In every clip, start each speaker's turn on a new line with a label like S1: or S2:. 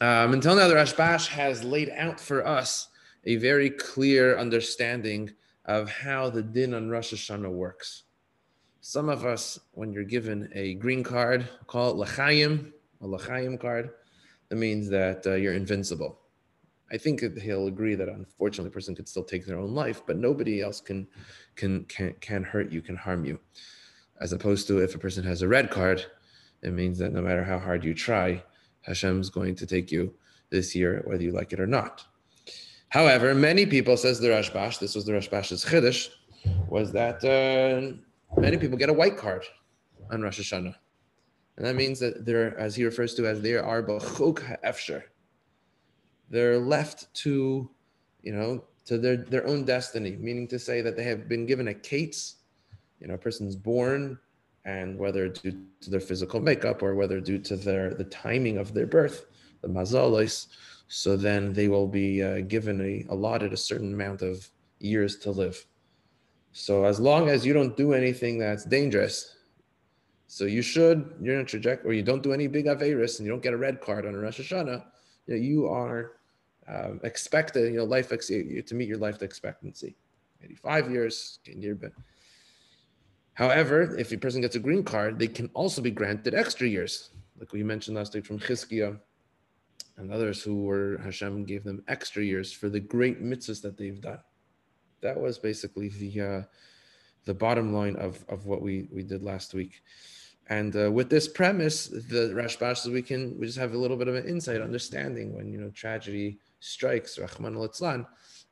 S1: Um, until now, the Rashbash has laid out for us a very clear understanding of how the din on Rosh Hashanah works. Some of us, when you're given a green card, call it l'chaim, a l'chaim card, that means that uh, you're invincible. I think that he'll agree that unfortunately a person could still take their own life, but nobody else can can can can hurt you, can harm you. As opposed to if a person has a red card, it means that no matter how hard you try, Hashem's going to take you this year, whether you like it or not. However, many people, says the Rashbash, this was the Rashbash's chiddush, was that uh, many people get a white card on Rosh Hashanah. And that means that they're, as he refers to as they are b'chuk ha'efsher. They're left to, you know, to their, their own destiny, meaning to say that they have been given a kates. You know, a person's born, and whether due to their physical makeup or whether due to their the timing of their birth, the mazalos, so then they will be uh, given a allotted a certain amount of years to live. So as long as you don't do anything that's dangerous, so you should, you're in a trajectory, or you don't do any big Averis and you don't get a red card on a Rosh Hashanah, you, know, you are um, expected, you know, life ex- to meet your life expectancy. 85 years, However, if a person gets a green card, they can also be granted extra years, like we mentioned last week from Chizkiah and others who were Hashem gave them extra years for the great mitzvahs that they've done that was basically the uh, the bottom line of, of what we, we did last week. And uh, with this premise, the Rashbash says we can we just have a little bit of an insight, understanding when you know tragedy strikes, Rahman al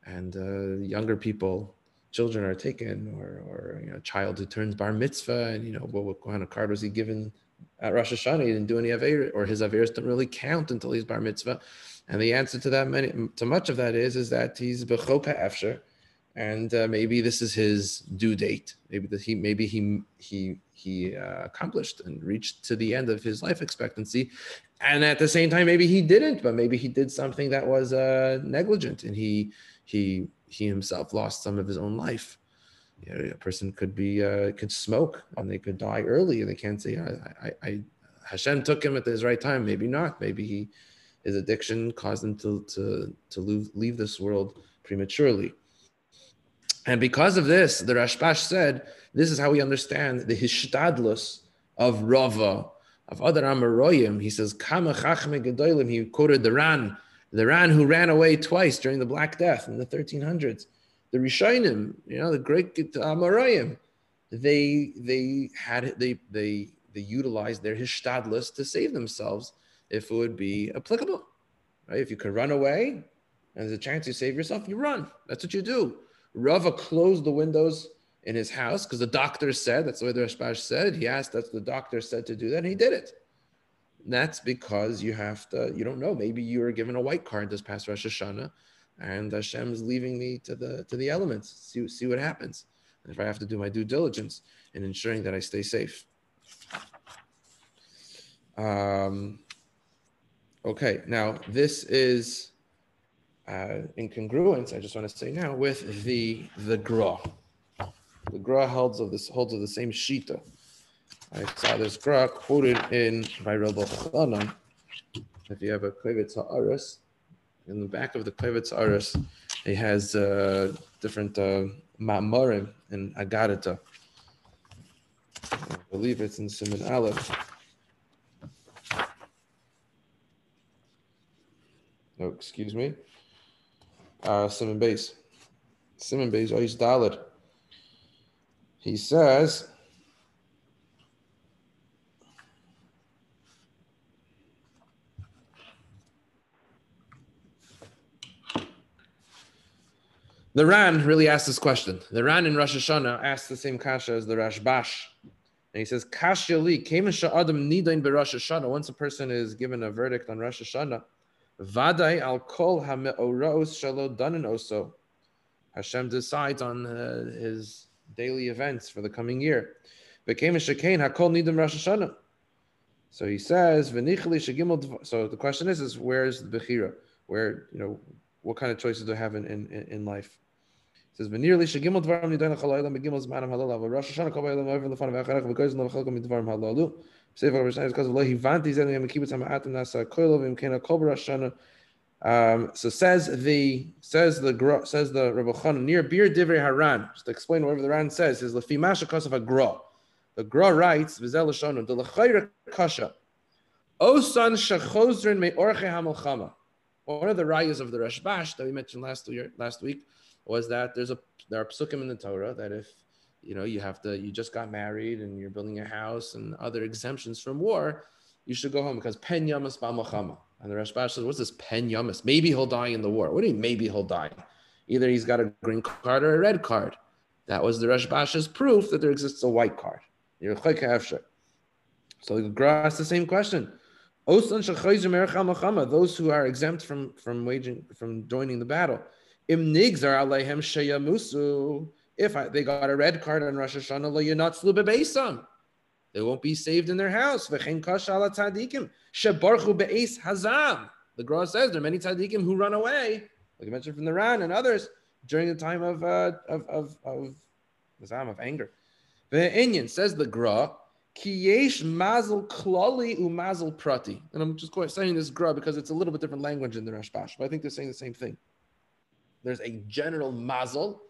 S1: and uh, younger people, children are taken, or or you know, a child who turns bar mitzvah, and you know what, what kind of card was he given at Rosh Hashanah? He didn't do any aver, or his averis don't really count until he's bar mitzvah. And the answer to that many to much of that is is that he's bechoka efsher and uh, maybe this is his due date. Maybe that he maybe he he he uh, accomplished and reached to the end of his life expectancy, and at the same time maybe he didn't, but maybe he did something that was uh, negligent, and he he he himself lost some of his own life. You know, a person could be uh, could smoke and they could die early, and they can't say I, I, I Hashem took him at his right time. Maybe not. Maybe he his addiction caused him to to to leave, leave this world prematurely. And because of this, the Rashbash said, this is how we understand the hishtadlus of Rava, of other Amaroyim. He says, Kama Chachme he quoted the Ran, the Ran who ran away twice during the Black Death in the 1300s. The Rishonim, you know, the great uh, Amaroyim, they they had they they they utilized their hishtadlus to save themselves if it would be applicable. Right? If you could run away and there's a chance you save yourself, you run. That's what you do. Rava closed the windows in his house because the doctor said, that's the way the Rashbash said. He asked that the doctor said to do that, and he did it. That's because you have to, you don't know. Maybe you were given a white card this past Rosh Hashanah, and Hashem is leaving me to the to the elements. See, see what happens. And if I have to do my due diligence in ensuring that I stay safe. Um, okay, now this is uh, incongruence, I just want to say now, with the the Gra. The Gra holds of this holds of the same Shita. I saw this Gra quoted in by Rabbi Chanan. If you have a Klevetz Ha'aras, in the back of the Klevetz Ha'aras, it has uh, different uh, and Agadata. I believe it's in Simon Aleph. Oh, excuse me uh, Simon Base. Simon oh, he's Dalit. He says, The Ran really asked this question. The Ran in Rosh Hashanah asked the same kasha as the Rashbash. And he says, Kasha li, adam nidain Rosh Hashanah. Once a person is given a verdict on Rosh Hashanah, Vadai al kol hameoros shalo danin oso. Hashem decides on uh, his daily events for the coming year. Became a shekain hakol nidim Rosh Hashanah. So he says, shagimel. So the question is, is where's the bechira? Where you know what kind of choices do I have in in, in life? Says dvarim. Rosh kol baylam over the fun of chalkom midvarim halalu. Um, so says the says the says the Rebbe Chana near Bir Divrei Haran. Just to explain whatever the Ran says is lefimasha of a gra. The gra writes lashonu the lechayra kasha. Osan shachozrin me orche hamelchama. One of the rayas of the Rashbash that we mentioned last year, last week, was that there's a there are psukim in the Torah that if you know you have to you just got married and you're building a house and other exemptions from war, you should go home because pen yamas b'malchama. And the Rashbash says, what's this pen yamas? Maybe he'll die in the war. What do you mean maybe he'll die? Either he's got a green card or a red card. That was the Rashbash's proof that there exists a white card. You're So the Gra asks the same question. Those who are exempt from from waging from joining the battle. If I, they got a red card on Rosh Hashanah, they won't be saved in their house. The Gra says there are many tzaddikim who run away, like I mentioned from the Ran and others, during the time of uh, of of of, of anger. The says the Gra, Kiyesh mazel klali umazel prati. And I'm just saying this gra because it's a little bit different language in the Rashbash, but I think they're saying the same thing. There's a general mazel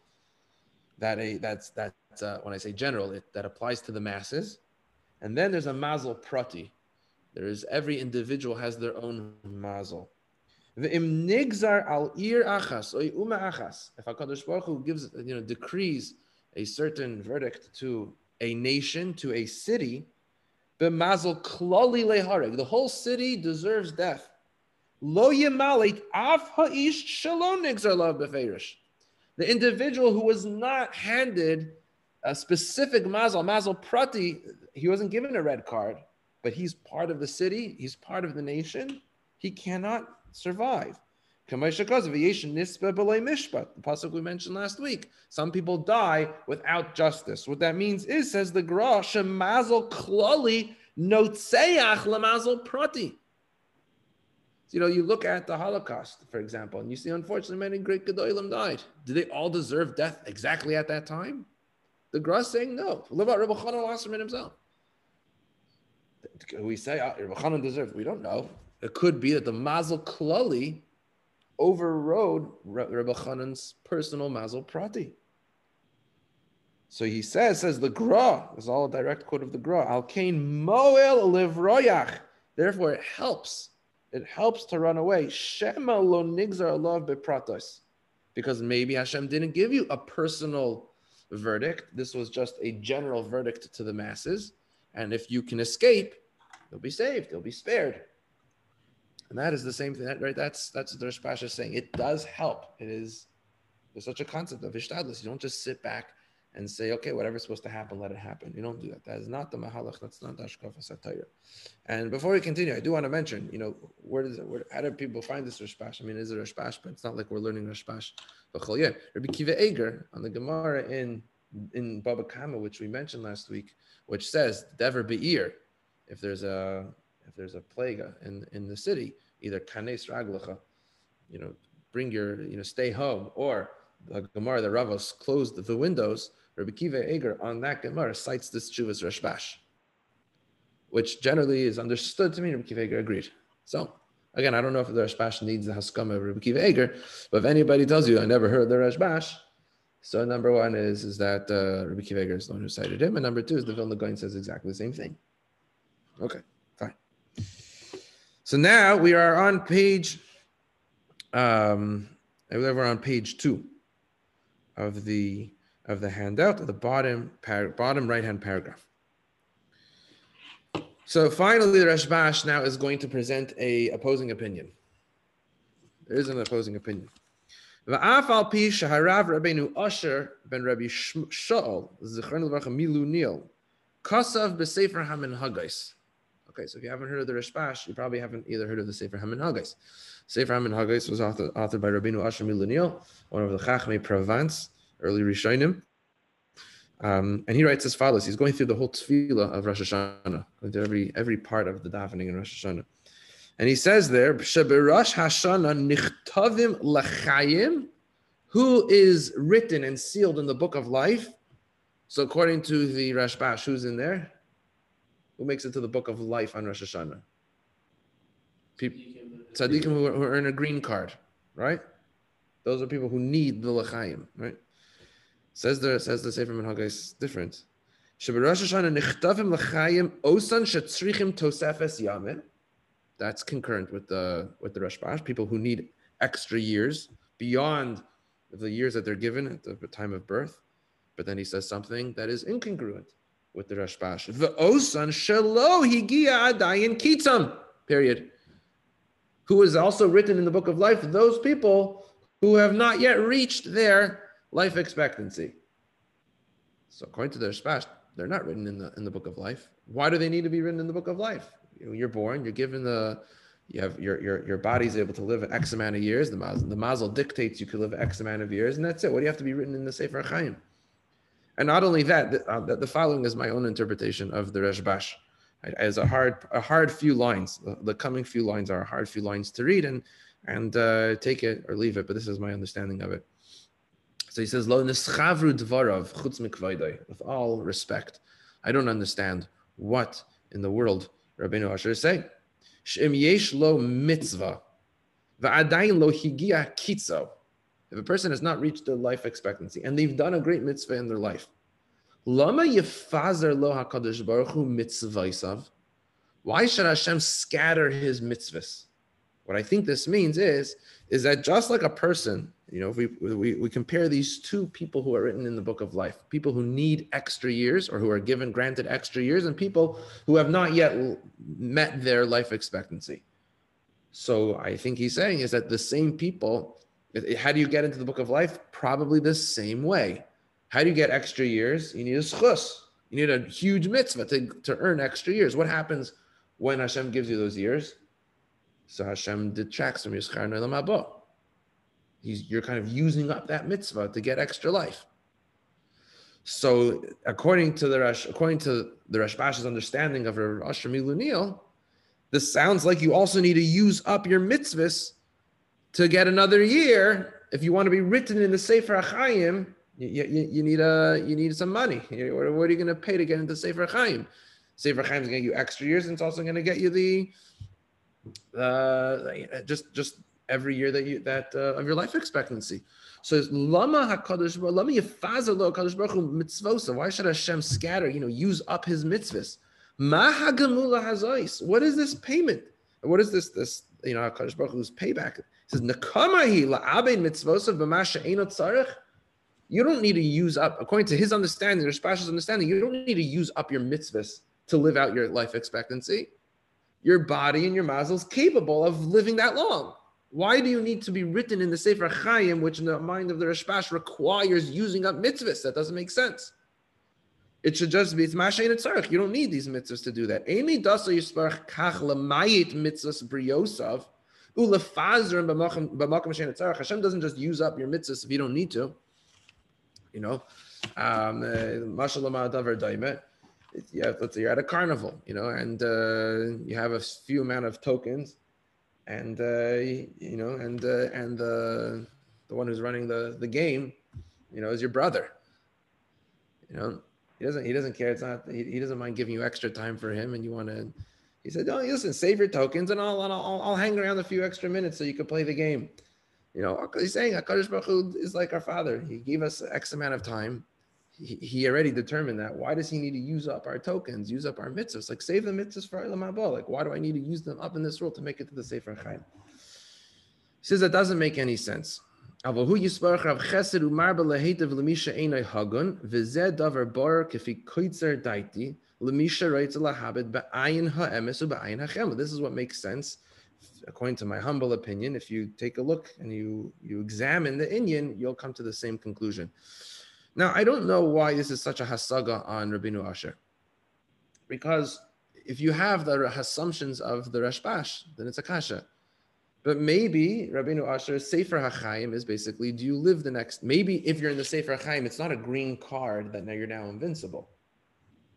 S1: that a that's uh, when I say general, it, that applies to the masses, and then there's a mazel prati. There is every individual has their own mazel. Im nigzar al ir achas or uma achas. If Hakadosh Baruch Hu gives you know decrees a certain verdict to a nation, to a city, b'mazel klali lehareg. The whole city deserves death. Lo yemalit af ha'ish shalom nigzar beferish. The individual who was not handed a specific mazel, mazel prati, he wasn't given a red card, but he's part of the city, he's part of the nation. He cannot survive. The pasuk we mentioned last week. Some people die without justice. What that means is, says the Gra, shemazel klali notzeach lemazel prati. You know, you look at the Holocaust, for example, and you see, unfortunately, many great Gedolim died. Did they all deserve death exactly at that time? The Gra saying no. What about Rebbe Chanan Wasserman himself? We say uh, Rebbe Chanan deserved. We don't know. It could be that the Mazel Klali overrode Rebbe Chanan's personal Mazel Prati. So he says, says the Gra, is all a direct quote of the Gra, Al Kain Moel Livroyach. Therefore, it helps. It helps to run away. Shema lo nigzar Allah bepratos. Because maybe Hashem didn't give you a personal verdict. This was just a general verdict to the masses. And if you can escape, you'll be saved, you'll be spared. And that is the same thing, right? That's that's what the Rashbash is saying. It does help. It is there's such a concept of ishtadlis. You don't just sit back and say, okay, whatever's supposed to happen, let it happen. You don't do that. That is not the mahalach. That's not the ashkafa satire. And before we continue, I do want to mention, you know, where does it, where, how do people find this Rashbash? I mean, is it Rashbash? But it's not like we're learning Rashbash. Rabbi Kiva Eger on the Gemara in in Baba Kama, which we mentioned last week, which says Dever Be'ir, if there's a if there's a plague in, in the city, either kanes raglacha, you know, bring your, you know, stay home, or the Gemara, the Ravos closed the windows. Rabbi Kiva Eger on that Gemara cites this Chuvas Rashbash, which generally is understood to mean Rabbi Kiva Eger agreed. So again, I don't know if the Rashbash needs the Haskama of Rabbi Kiva Eger, but if anybody tells you I never heard the Rashbash, so number one is is that uh, Rabbi Kiva Eger is the one who cited him, and number two is the Vilna Gaon says exactly the same thing. Okay. Fine. So now we are on page, um, we're on page two of the of the handout, the bottom bottom right hand paragraph. So finally, the Rashbash now is going to present a opposing opinion. There is an opposing opinion. Va'afal pi shaharav Rabbeinu Asher ben Rabbi Shaul zichron levacha milu nil kasav b'sefer HaMinhagos. Okay, so if you haven't heard of the Rashbash, you probably haven't either heard of the Sefer HaMinhagos. Sefer HaMinhagos was authored, authored by Rabbeinu Asher Miluniel, one of the Chachmei Provence, early Rishonim. Um, and he writes as follows. He's going through the whole tefillah of Rosh Hashanah, going through every, every part of the davening in Rosh Hashanah. And he says there, Sheberash Hashanah nichtavim lachayim, who is written and sealed in the book of life. So according to the Rashbash, who's in there? Who makes it to the book of life on Rosh Hashanah? People, tzaddikim who, who earn a green card, right? Those are people who need the lechaim, right? Says the says the Sefer Minhag is different. That's concurrent with the with the Rashbash. People who need extra years beyond the years that they're given at the time of birth. But then he says something that is incongruent with the Rashbash. The osan adayin kitzam. Period. Who is also written in the book of life? Those people who have not yet reached their life expectancy. So according to the Rashbash, they're not written in the in the book of life. Why do they need to be written in the book of life? You're born, you're given the you have your your your body's able to live X amount of years. The mazel, the mazel dictates you could live X amount of years, and that's it. What do you have to be written in the Sefer Chaim? And not only that, the, uh, the, following is my own interpretation of the Rashbash. As a hard a hard few lines. The, the, coming few lines are a hard few lines to read and and uh, take it or leave it. But this is my understanding of it. So he says, Lo nischavru dvarav chutz With all respect, I don't understand what in the world Rabbeinu Asher is saying. Shem yesh lo mitzvah, va'adayin lo higia kitzo. If a person has not reached their life expectancy and they've done a great mitzvah in their life, lama yefazer lo hakadosh baruch hu mitzvah Why should Hashem scatter His mitzvahs? What I think this means is is that just like a person, you know, if we, we, we compare these two people who are written in the book of life, people who need extra years or who are given granted extra years, and people who have not yet met their life expectancy. So I think he's saying is that the same people, how do you get into the book of life? Probably the same way. How do you get extra years? You need a schus. You need a huge mitzvah to, to earn extra years. What happens when Hashem gives you those years? So Hashem detracts from Nelam Haba. He's, you're kind of using up that mitzvah to get extra life. So according to the Rash, according to the Rashbash's understanding of Asher Milunil, this sounds like you also need to use up your mitzvahs to get another year. If you want to be written in the Sefer HaChaim, you, you, you, need a you need some money. What, are you going to pay to get into Sefer HaChaim? Sefer HaChaim is going to get you extra years, and it's also going to get you the uh, just just every year that you that uh, of your life expectancy. So lama hakadosh lama yafaza lo hakadosh baruch mitzvosa. Why should Hashem scatter? You know, use up His mitzvahs. Ma hagamula hazais. What is this payment? What is this this you know hakadosh baruch Hu's payback? He says nakamahi la'abein mitzvosa b'masha einot tzarich. You don't need to use up, according to his understanding, or Spash's understanding, you don't need to use up your mitzvahs to live out your life expectancy. Your body and your mazel is capable of living that long. Why do you need to be written in the Sefer Chaim, which in the mind of the Rashbash requires using up mitzvahs? That doesn't make sense. It should just be it's mashayin tzarich. You don't need these mitzvahs to do that. Amy dasa yisparach kach lamayit mitzvahs briyosav ulefazer b'makam shein tzarich. Hashem doesn't just use up your mitzvahs if you don't need to. You know, um, mashallah davar daimet. Yeah, let's say you're at a carnival, you know, and uh, you have a few amount of tokens and uh, you know, and uh, and the the one who's running the the game, you know, is your brother. You know, he doesn't he doesn't care. It's not he, he doesn't mind giving you extra time for him, and you want to. He said, "Oh, listen, save your tokens, and I'll I'll, I'll hang around a few extra minutes so you can play the game." You know, he's saying Hakadosh Baruch is like our father. He gave us X amount of time he, already determined that. Why does he need to use up our tokens, use up our mitzvahs? Like save the mitzvahs for Haba. Like why do I need to use them up in this world to make it to the Sefer Chaim? He says that doesn't make any sense. This is what makes sense according to my humble opinion. If you take a look and you you examine the Indian, you'll come to the same conclusion. Now, I don't know why this is such a hasaga on Rabinu Asher. Because if you have the assumptions of the Rashbash, then it's a kasha. But maybe Rabinu Asher's Sefer HaChaim is basically, do you live the next? Maybe if you're in the Sefer HaChaim, it's not a green card that now you're now invincible.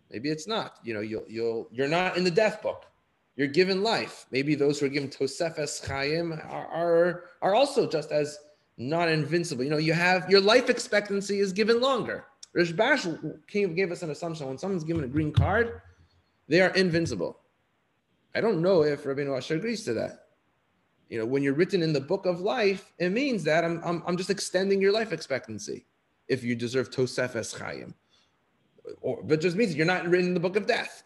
S1: Maybe it's not. You know, you'll you'll you're not in the death book. You're given life. Maybe those who are given Tosefes Chaim are, are are also just as not invincible. You know, you have your life expectancy is given longer. Rashbash gave us an assumption when someone's given a green card, they are invincible. I don't know if Rabbeinu Asher agrees to that. You know, when you're written in the book of life, it means that I'm, I'm, I'm just extending your life expectancy if you deserve Tosefes Chaim. Or, but just means you're not written in the book of death.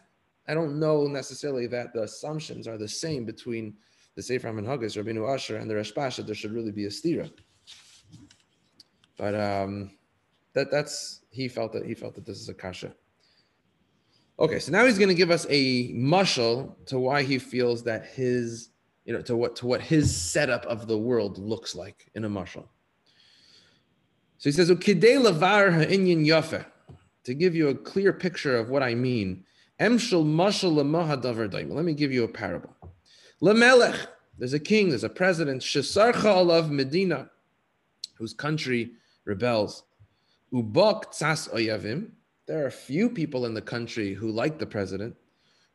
S1: I don't know necessarily that the assumptions are the same between the Sefer HaMinhagos, Rabbeinu Asher, and the Rashbash, that there should really be a stira. But um, that that's he felt that he felt that this is a kasha. Okay, so now he's going to give us a mushal to why he feels that his, you know, to what to what his setup of the world looks like in a mushal. So he says, "Ukidei lavar ha'inyan yafe," to give you a clear picture of what I mean. Emshel mushal. Let me give you a parable. Lamelech, there's a king, there's a president. Shesarcha alav Medina, whose country rebels. Ubok tzas oyavim there are a few people in the country who like the president.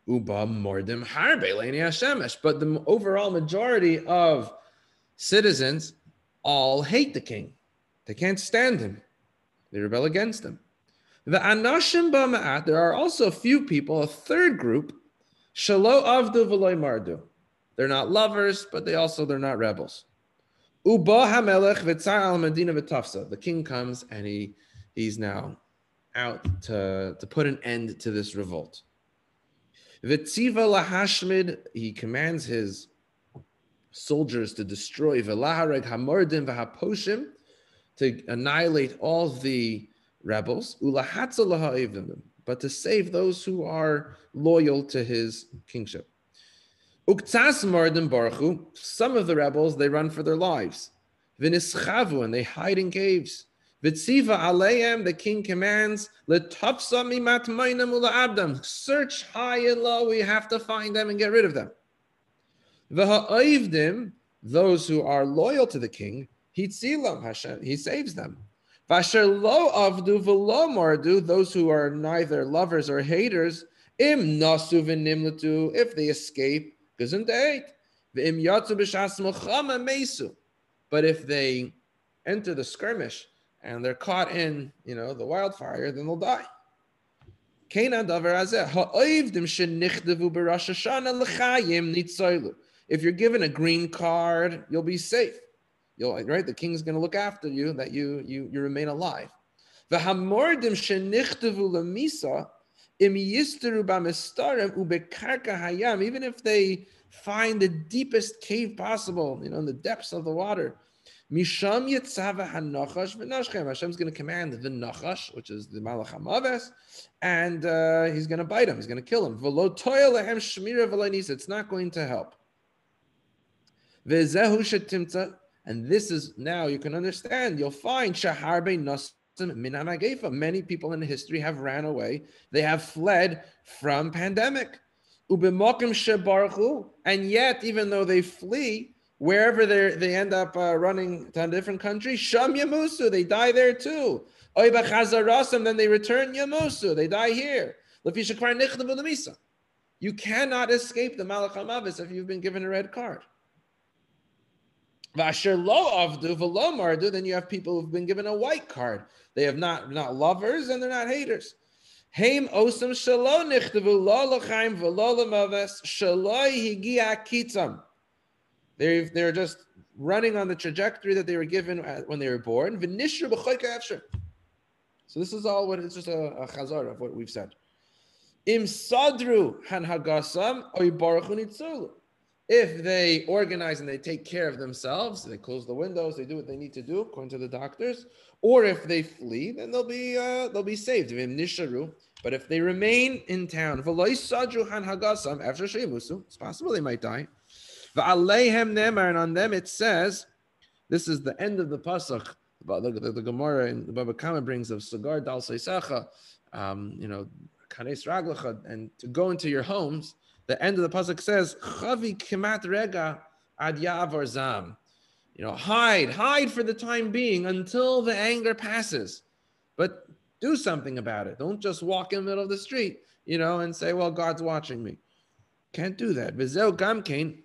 S1: Mordim. But the overall majority of citizens all hate the king. They can't stand him. They rebel against him. The anashim ba'ma'at, there are also a few people, a third group, shalo avdu mardu. They're not lovers, but they also they're not rebels. Uba hamelech v'tzar al medina v'tafsa. The king comes and he he's now out to, to put an end to this revolt. Vitziva lahashmid, he commands his soldiers to destroy velahareg hamordim v'haposhim, to annihilate all the rebels, but to save those who are loyal to his kingship. Some of the rebels, they run for their lives. Vinischavu, and they hide in caves. Vitziva aleim, the king commands, abdam. Search high and low, we have to find them and get rid of them. V'ha'oivdim, those who are loyal to the king, hitzilam Hashem, he saves them. Vasher lo avdu v'lo mardu, those who are neither lovers or haters, im nasu v'nimlatu, if they escape, b'shas melchama mesu. But if they enter the skirmish, and they're caught in, you know, the wildfire, then they'll die. If you're given a green card, you'll be safe. You'll right. The king's going to look after you that you you you remain alive. Even if they find the deepest cave possible, you know, in the depths of the water, Misham. Hashem's going to command the Nachash, which is the Malach Hamaves, and uh, he's going to bite him. He's going to kill him. It's not going to help. And this is now you can understand. You'll find shaharbe min Many people in history have ran away. They have fled from pandemic. And yet, even though they flee, wherever they they end up uh, running to a different country, Sham Yamusu, they die there too. Then they return Yamusu, they die here. You cannot escape the Malach if you've been given a red card. Vasher lo avdu v'lo mardu, then you have people who've been given a white card. They have not not lovers and they're not haters. Haim osam shalo nichtavu lo lachaim v'lo lamaves shalo higia kitzam. They're, they're just running on the trajectory that they were given when they were born. So this is all what it's just a, a chazar of what we've said. Im sadru If they organize and they take care of themselves, they close the windows, they do what they need to do according to the doctors, or if they flee, then they'll be uh, they'll be saved. But if they remain in town, it's possible they might die. And on them it says, this is the end of the pasuk. The, the, the Gemara and the Baba Kama brings of Sagar Dal Seisacha, um, you know, and to go into your homes. The end of the pasuk says, Chavi Kimat Rega Ad Yavar Zam. You know, hide, hide for the time being until the anger passes. But do something about it. Don't just walk in the middle of the street, you know, and say, well, God's watching me. Can't do that. Vizel Gamkain,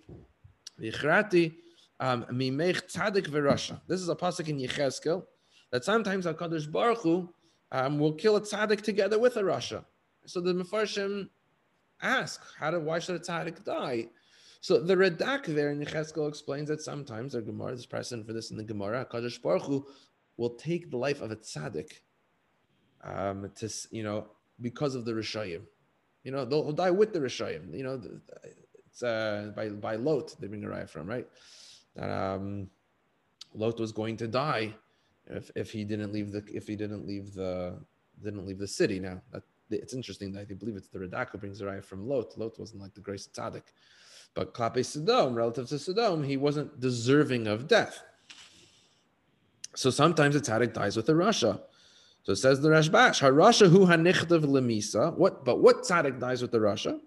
S1: Vichrati um, mimech tzadik v'rasha. This is a pasuk in Yechezkel that sometimes Hakadosh Baruch Hu um, will kill a tzaddik together with a rasha. So the Mefarshim ask, how did why should a tzaddik die? So the Radak there in Yechezkel explains that sometimes the Gemara, there's precedent for this in the Gemara, Kadosh Baruch Hu will take the life of a tzaddik um, to, you know, because of the Rishayim. You know, they'll, die with the Rishayim. You know, it's uh, by, by Lot, they bring a raya from, right? That um, Lot was going to die if, if he didn't leave the if he didn't leave the didn't leave the city. Now that it's interesting that I believe it's the Radak who brings the raya from Lot. Lot wasn't like the grace of tzaddik. But Klape Sodom, relative to Sodom, he wasn't deserving of death. So sometimes a tzaddik dies with a rasha. So it says the Rashbash, Harasha hu hanichtav lemisa. What? But what tzaddik dies with the rasha?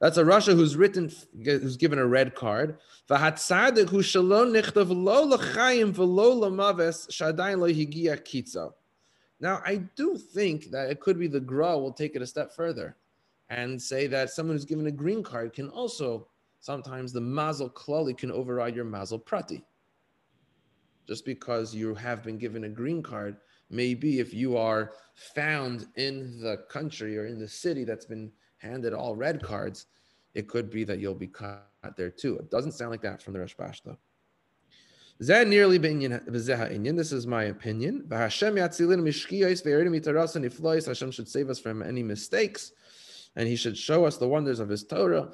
S1: That's a rasha who's written, who's given a red card. V'hat hu shalom nichtav lo lachayim v'lo lamaves shadayin lo higia kitza. Now, I do think that it could be the Gra will take it a step further and say that someone who's given a green card can also sometimes the mazel klali can override your mazel prati. Just because you have been given a green card, maybe if you are found in the country or in the city that's been handed all red cards, it could be that you'll be caught there too. It doesn't sound like that from the Rashbash though. This is my opinion. Hashem should save us from any mistakes and he should show us the wonders of his Torah.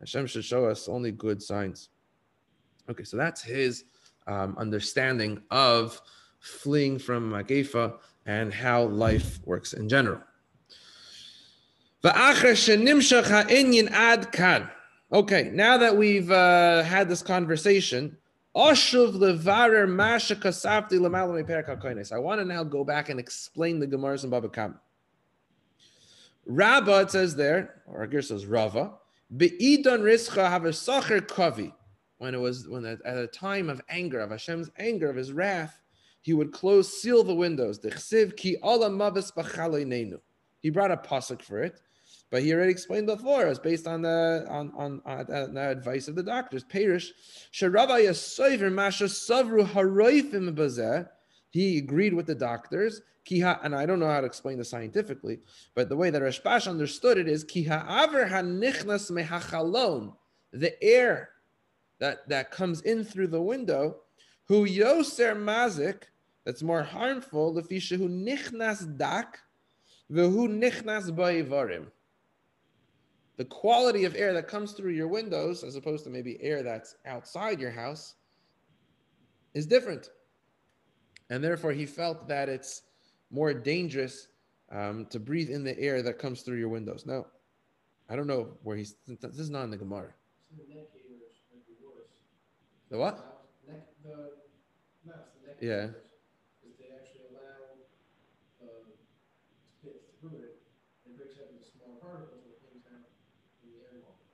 S1: Hashem should show us only good signs. Okay, so that's his um, understanding of fleeing from Magefa and how life works in general. Okay, now that we've uh, had this conversation, I want to now go back and explain the Gemaras and Baba Kama. Rabba, it says there, or here says Rava, kavi. When it was when at, a time of anger, of Hashem's anger, of his wrath, he would close, seal the windows. He brought a pasuk for it, but he already explained before. It's based on the on on, uh, on the advice of the doctors. Perish. He agreed with the doctors Kiha, and I don't know how to explain this scientifically, but the way that Rashbash understood it is kiha aver mehachalon, the air that, that comes in through the window, who yoser mazik, that's more harmful, the who nichnas dak, the who nichnas ba'ivarim. The quality of air that comes through your windows, as opposed to maybe air that's outside your house, is different. And therefore, he felt that it's more dangerous um, to breathe in the air that comes through your windows. Now, I don't know where he's. This is not in the Gemara. The what? The, yeah. They actually allow uh, spit through it and breaks up into small particles that hangs out in the air longer.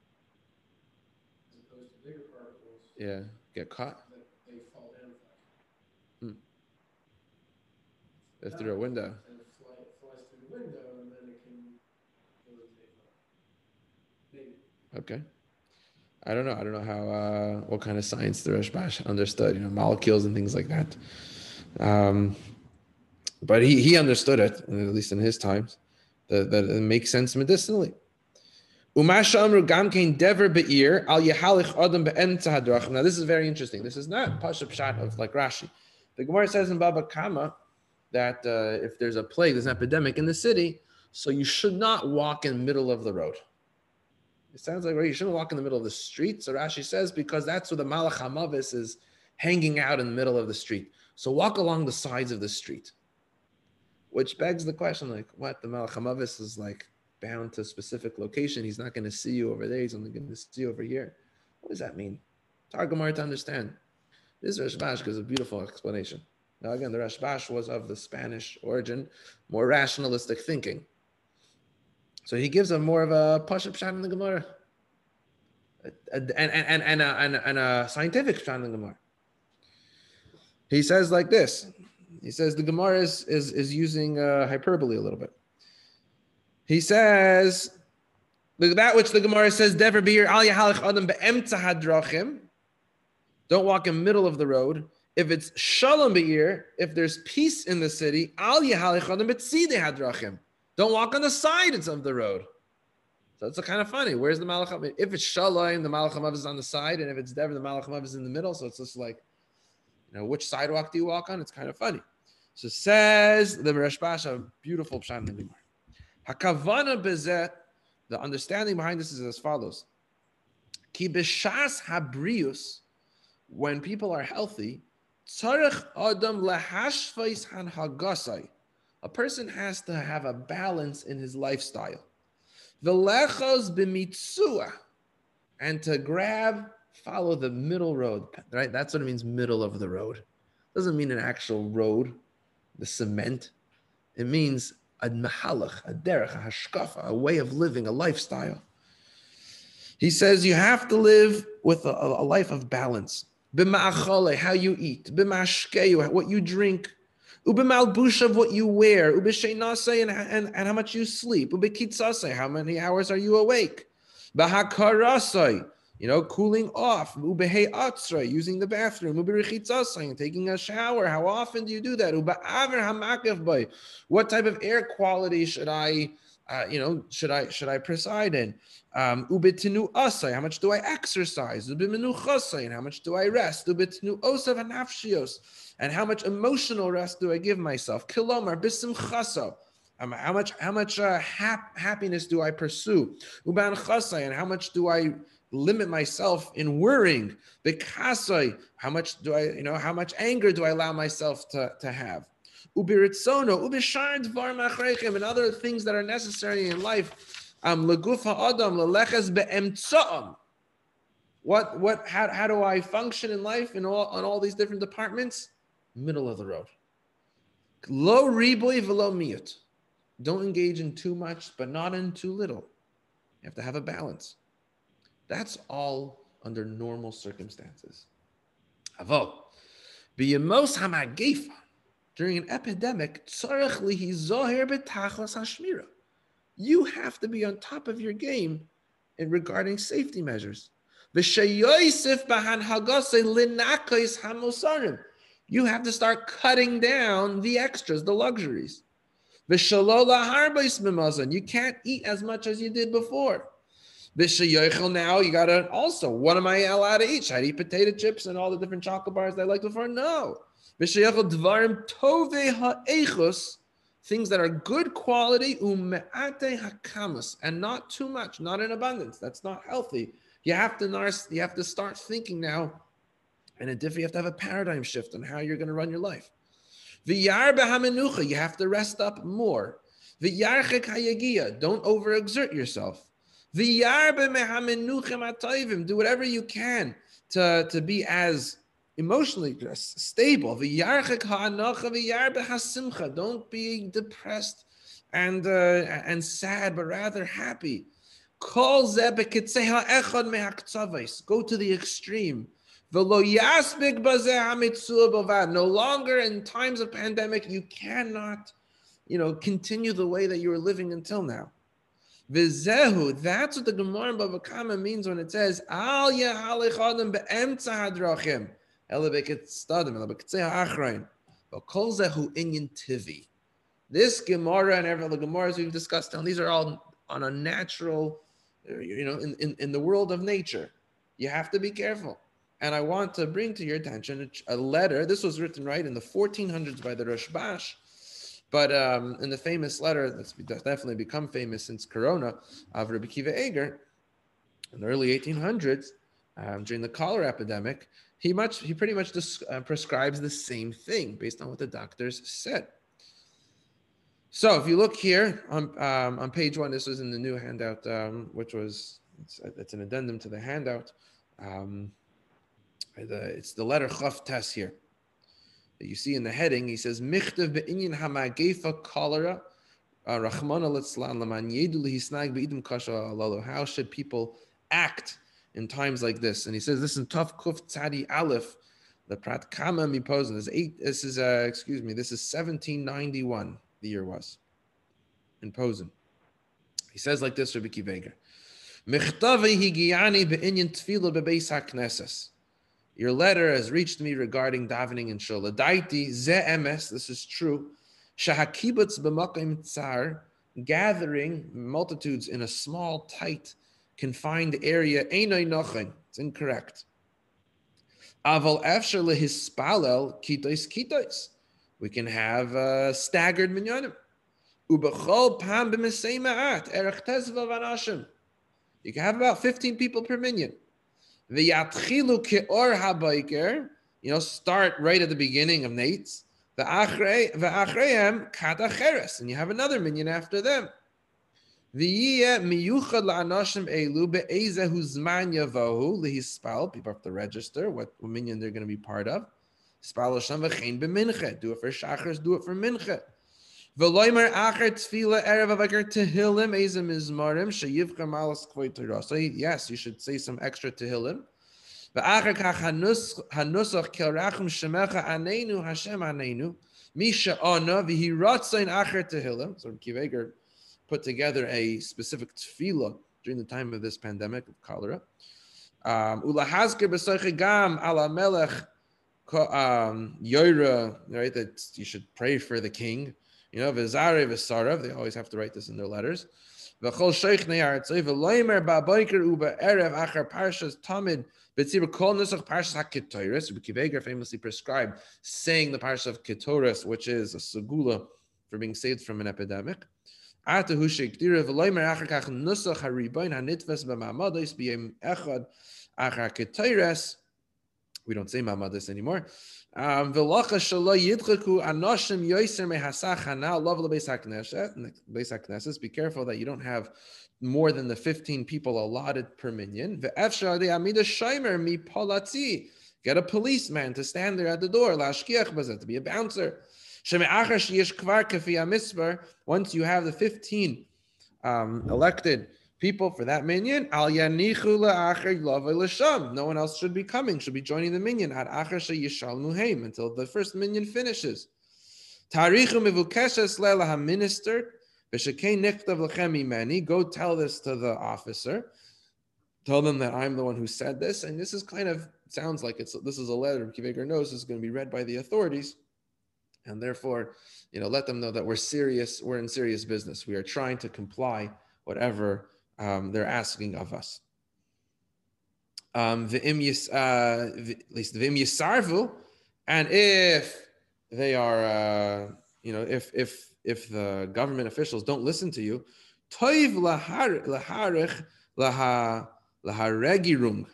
S1: As opposed to bigger particles. Yeah, get caught. through a window. Okay. I don't know. I don't know how uh, what kind of science the Rashbash understood. You know, molecules and things like that. Um, but he he understood it, at least in his times, that, that it makes sense medicinally. Now this is very interesting. This is not pashup shot of like Rashi. The Gemara says in Baba Kama that uh, if there's a plague, there's an epidemic in the city, so you should not walk in the middle of the road. It sounds like right, you shouldn't walk in the middle of the street. So Rashi says because that's where the Malach Hamavis is hanging out in the middle of the street. So walk along the sides of the street. Which begs the question, like, what the Malach Hamavis is like bound to a specific location. He's not going to see you over there. He's only going to see you over here. What does that mean? Targumar to understand. This Rashbash gives a beautiful explanation. Now, again, the Rashbash was of the Spanish origin, more rationalistic thinking. So he gives a more of a Pashup shot in the Gemara, and, and, and, and, a, and, and a scientific shot in the Gemara. He says like this. He says the Gemara is, is, is using uh, hyperbole a little bit. He says, look that which the Gemara says, Dever bir al yahalach adam be'emtza hadrachim. Don't walk in the middle of the road. If it's shalom be'ir, if there's peace in the city, al yahalichadim betzidei hadrachim. Don't walk on the sides of the road. So it's kind of funny. Where's the Malach If it's Shalom, the Malach is on the side, and if it's Dever, the Malach is in the middle. So it's just like, you know, which sidewalk do you walk on? It's kind of funny. So says the Rashbash, a beautiful pshat in the Gemara. Hakavana bezet, the understanding behind this is as follows. Ki b'shas habrius, when people are healthy, tzarech adam lahashvais han. A person has to have a balance in his lifestyle. Velechos b'mitzua, and to grab, follow the middle road. Right, that's what it means, middle of the road. Doesn't mean an actual road, the cement. It means a mahalach, a derech, a hashkafa, a way of living, a lifestyle. He says you have to live with a, a life of balance. B'ma'achale, how you eat. B'ma'ashkeyu, what you drink. Ubemalbush of what you wear. Ubeshenase, and, and, and how much you sleep. Ubekitsase, how many hours are you awake. Bahakarasai, you know, cooling off. Ubehe atzra, using the bathroom. Taking a shower. How often do you do that? Uba'aver What type of air quality should I uh, you know, should I should I preside in? Um, ubitinu asay, how much do I exercise? And how much do I rest? Ubitinu osav anafshios, and how much emotional rest do I give myself? Kilomar bisim chaso. Um, how much how much uh, hap- happiness do I pursue? Uban chasay, and how much do I limit myself in worrying? Bikasay, how much do I you know how much anger do I allow myself to, to have? ubiritzono, ubishar dvar and other things that are necessary in life. Um, leguf ha'adam leleches. What, what, how, how do I function in life in all, on all these different departments? Middle of the road. Low riboy velo miut. Don't engage in too much, but not in too little. You have to have a balance. That's all under normal circumstances. Avo. B'yemos hamagefa during an epidemic, you have to be on top of your game in regarding safety measures. You have to start cutting down the extras, the luxuries. You can't eat as much as you did before. Now you gotta also, what am I allowed to eat? Should I eat potato chips and all the different chocolate bars that I liked before? No things that are good quality, and not too much, not in abundance. That's not healthy. You have to you have to start thinking now, and different. You have to have a paradigm shift on how you're going to run your life. You have to rest up more. Don't overexert yourself. Do whatever you can to, to be as emotionally stable. Don't be depressed and uh, and sad, but rather happy. Go to the extreme. No longer in times of pandemic, you cannot, you know, continue the way that you were living until now. Vizehu, that's what the Gemara in Bava Kama means when it says, Al hadrachim. This Gemara and every other Gemaras we've discussed, and these are all on a natural, you know, in, in, in the world of nature. You have to be careful. And I want to bring to your attention a letter. This was written right in the 1400s by the Rashbash, but um, in the famous letter that's definitely become famous since Corona of Rabbi Kiva Eger in the early 1800s um, during the cholera epidemic, he much he pretty much just, uh, prescribes the same thing based on what the doctors said. So if you look here on um, on page one, this was in the new handout, um, which was it's, it's, an addendum to the handout. Um, the, it's the letter Chaf Tes here that you see in the heading. He says Michtav be'inyan hamagefa cholera. Uh, How should people act in times like this. And he says this in Tuf Kuf Tzadi Aleph, the Prat Kama Miposen. This is eight. This is uh, excuse me. This is 1791. The year was in Posen. He says like this, Rabbi Kiva Eger. Your letter has reached me regarding davening in shul. Daiti ze emes. This is true. Shahakibutz b'makim tsar gathering multitudes in a small, tight, confined area, it's incorrect. Aval efshar lehispalel kitos kitos. We can have uh, staggered minyanim. Ubechol pam b'mesei ma'at erech tezva vanashim. You can have about 15 people per minyan. V'yatchilu ke'or habayker. You know, start right at the beginning of Nate's. V'achreim katacheres. And you have another minion after them. V'yiyeh miyuchad la'anashim elu be'ezehu zman yavahu lehispal. People have to register what minion they're going to be part of. Spal Hashem v'chein b'mincha. Do it for shachars, do it for mincha. V'loimer acher tefila erev avakar tehillim ezem izmarim sheyivcha malas kvoy Torah. So yes, you should say some extra tehillim. V'acher kach hanusach kel rachum shemecha anenu Hashem anenu. Misha ona v'hi ratzain acher tehillim. So Kiva Eger put together a specific tefillah during the time of this pandemic of cholera. Um, Ulahazker b'soiche gam ala melech um, right? That you should pray for the king. You know, v'zare v'sarav. They always have to write this in their letters. V'chol sheikh ne'artzoi v'loimer ba'boiker uba erev achar parshas tamid b'tzibur kol nusach parshas ha-ketoris. Kiva Eger famously prescribed saying the parsha of ketoris, which is a segula for being saved from an epidemic. Atahu sheikdira v'loimer achar kach nusach ha-riboin ha-nitves b'ma'amados b'yem echad achar ketoris we don't say mamadis anymore. Um. Be careful that you don't have more than the 15 people allotted per minyan. Ve'efshar de amida shaimer mi polati. Get a policeman to stand there at the door. To be a bouncer. Once you have the 15 um, elected people for that minyan. Al. No one else should be coming, should be joining the minyan at until the first minyan finishes. Tarichu mivukeshes lelah ministered. V'shekei nichtav lechem imeni. Go tell this to the officer. Tell them that I'm the one who said this. And this is kind of sounds like it's this is a letter Kiva Eger knows is going to be read by the authorities. And therefore, you know, let them know that we're serious, we're in serious business. We are trying to comply whatever um, they're asking of us. Um, uh, at least the and if they are, uh, you know, if if if the government officials don't listen to you, toiv laharich laha laharegirum.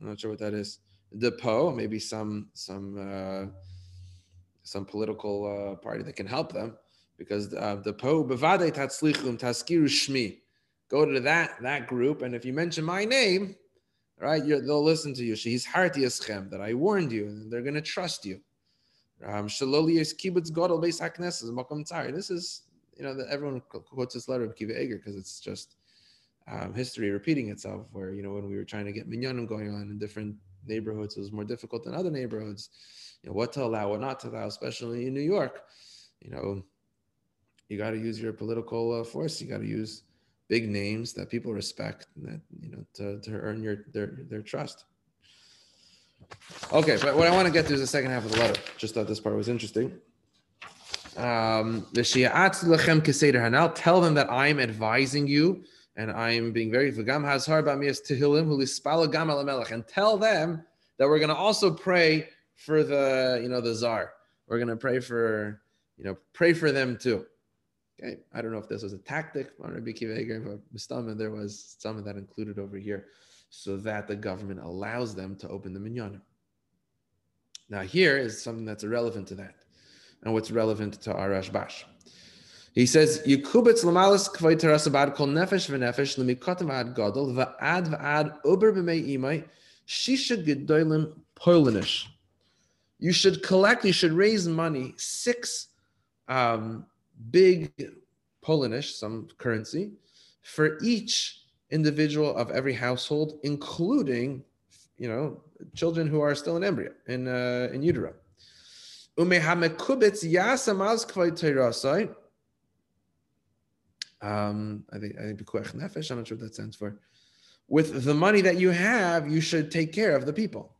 S1: I'm not sure what that is. The po, maybe some some uh, some political uh, party that can help them, because uh, the po bevade tatzlichum taskiru shmi go to that that group, and if you mention my name, right, they'll listen to you. She's hartiyaschem that I warned you, and they're going to trust you. Um, kibbutz godel beis hakneses makom tzar. This is you know that everyone quotes this letter of Kiva Eger because it's just um, history repeating itself. Where you know when we were trying to get minyanim going on in different neighborhoods, it was more difficult than other neighborhoods. You know what to allow, what not to allow, especially in New York. You know, you got to use your political uh, force. You got to use big names that people respect that you know to, to earn your their their trust. Okay but what i want to get to is the second half of the letter just thought this part was interesting. Um tell them that i'm advising you and i'm being very and tell them that we're going to also pray for the you know the czar we're going to pray for you know pray for them too Okay, I don't know if this was a tactic Rabbi Kiva there was some of that included over here, so that the government allows them to open the minyanim. Now, here is something that's irrelevant to that, and what's relevant to Arash Bash. He says, "Yikubetz lamalas kvay terasabad kol nefesh v'nefesh lemikotam ad gadol va'ad va'ad uber b'mei imay shisha gedolim poilinish." You should collect. You should raise money six um, big Polinish, some currency, for each individual of every household, including, you know, children who are still in embryo, in, uh, in utero. Um, I think, I think nefesh, I'm not sure what that stands for. With the money that you have, you should take care of the people.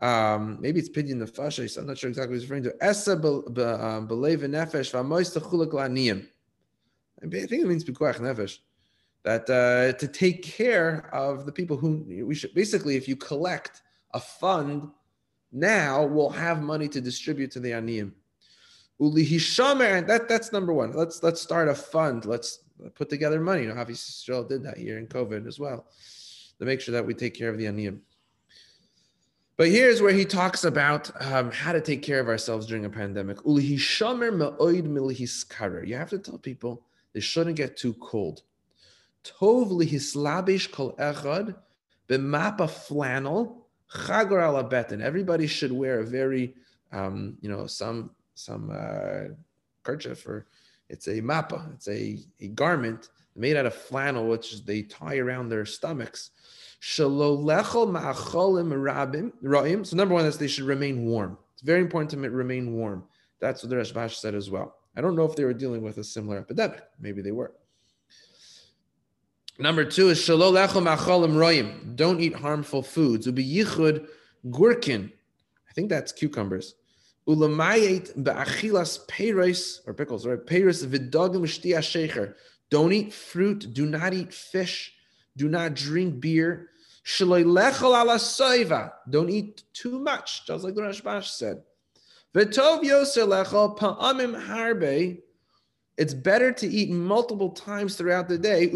S1: Um, maybe it's pidyon nefesh. I'm not sure exactly what he's referring to. Esa um, belev nefesh v'amois techulak la'niyim. I think it means pikuach nefesh. That uh, to take care of the people who we should basically, if you collect a fund now, we'll have money to distribute to the aniyim. Uli hishamer, that that's number one. Let's let's start a fund. Let's put together money. You know, Hafi Yisrael did that here in COVID as well, to make sure that we take care of the aniyim. But here's where he talks about um, how to take care of ourselves during a pandemic. You have to tell people they shouldn't get too cold. Tov kol echad b'mapa flannel chagar ala. Everybody should wear a very, um, you know, some some uh, kerchief or it's a mappa. It's a, a garment made out of flannel, which they tie around their stomachs so number one is they should remain warm. It's very important to remain warm. That's what the Rashbash said as well. I don't know if they were dealing with a similar epidemic. Maybe they were. Number two is. Don't eat harmful foods. Ubi yichud gurkin. I think that's cucumbers. Ulamayet or pickles, right? Peiros. Don't eat fruit. Do not eat fish. Do not drink beer. Don't eat too much, just like the Rashbash said. It's better to eat multiple times throughout the day.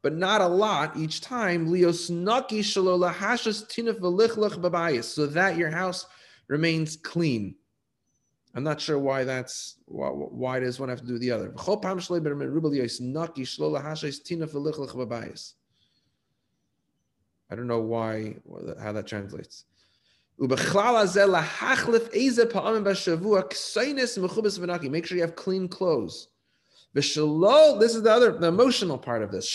S1: But not a lot each time. So that your house remains clean. I'm not sure why that's why, why does one have to do the other. I don't know why how that translates. Make sure you have clean clothes. This is the other the emotional part of this.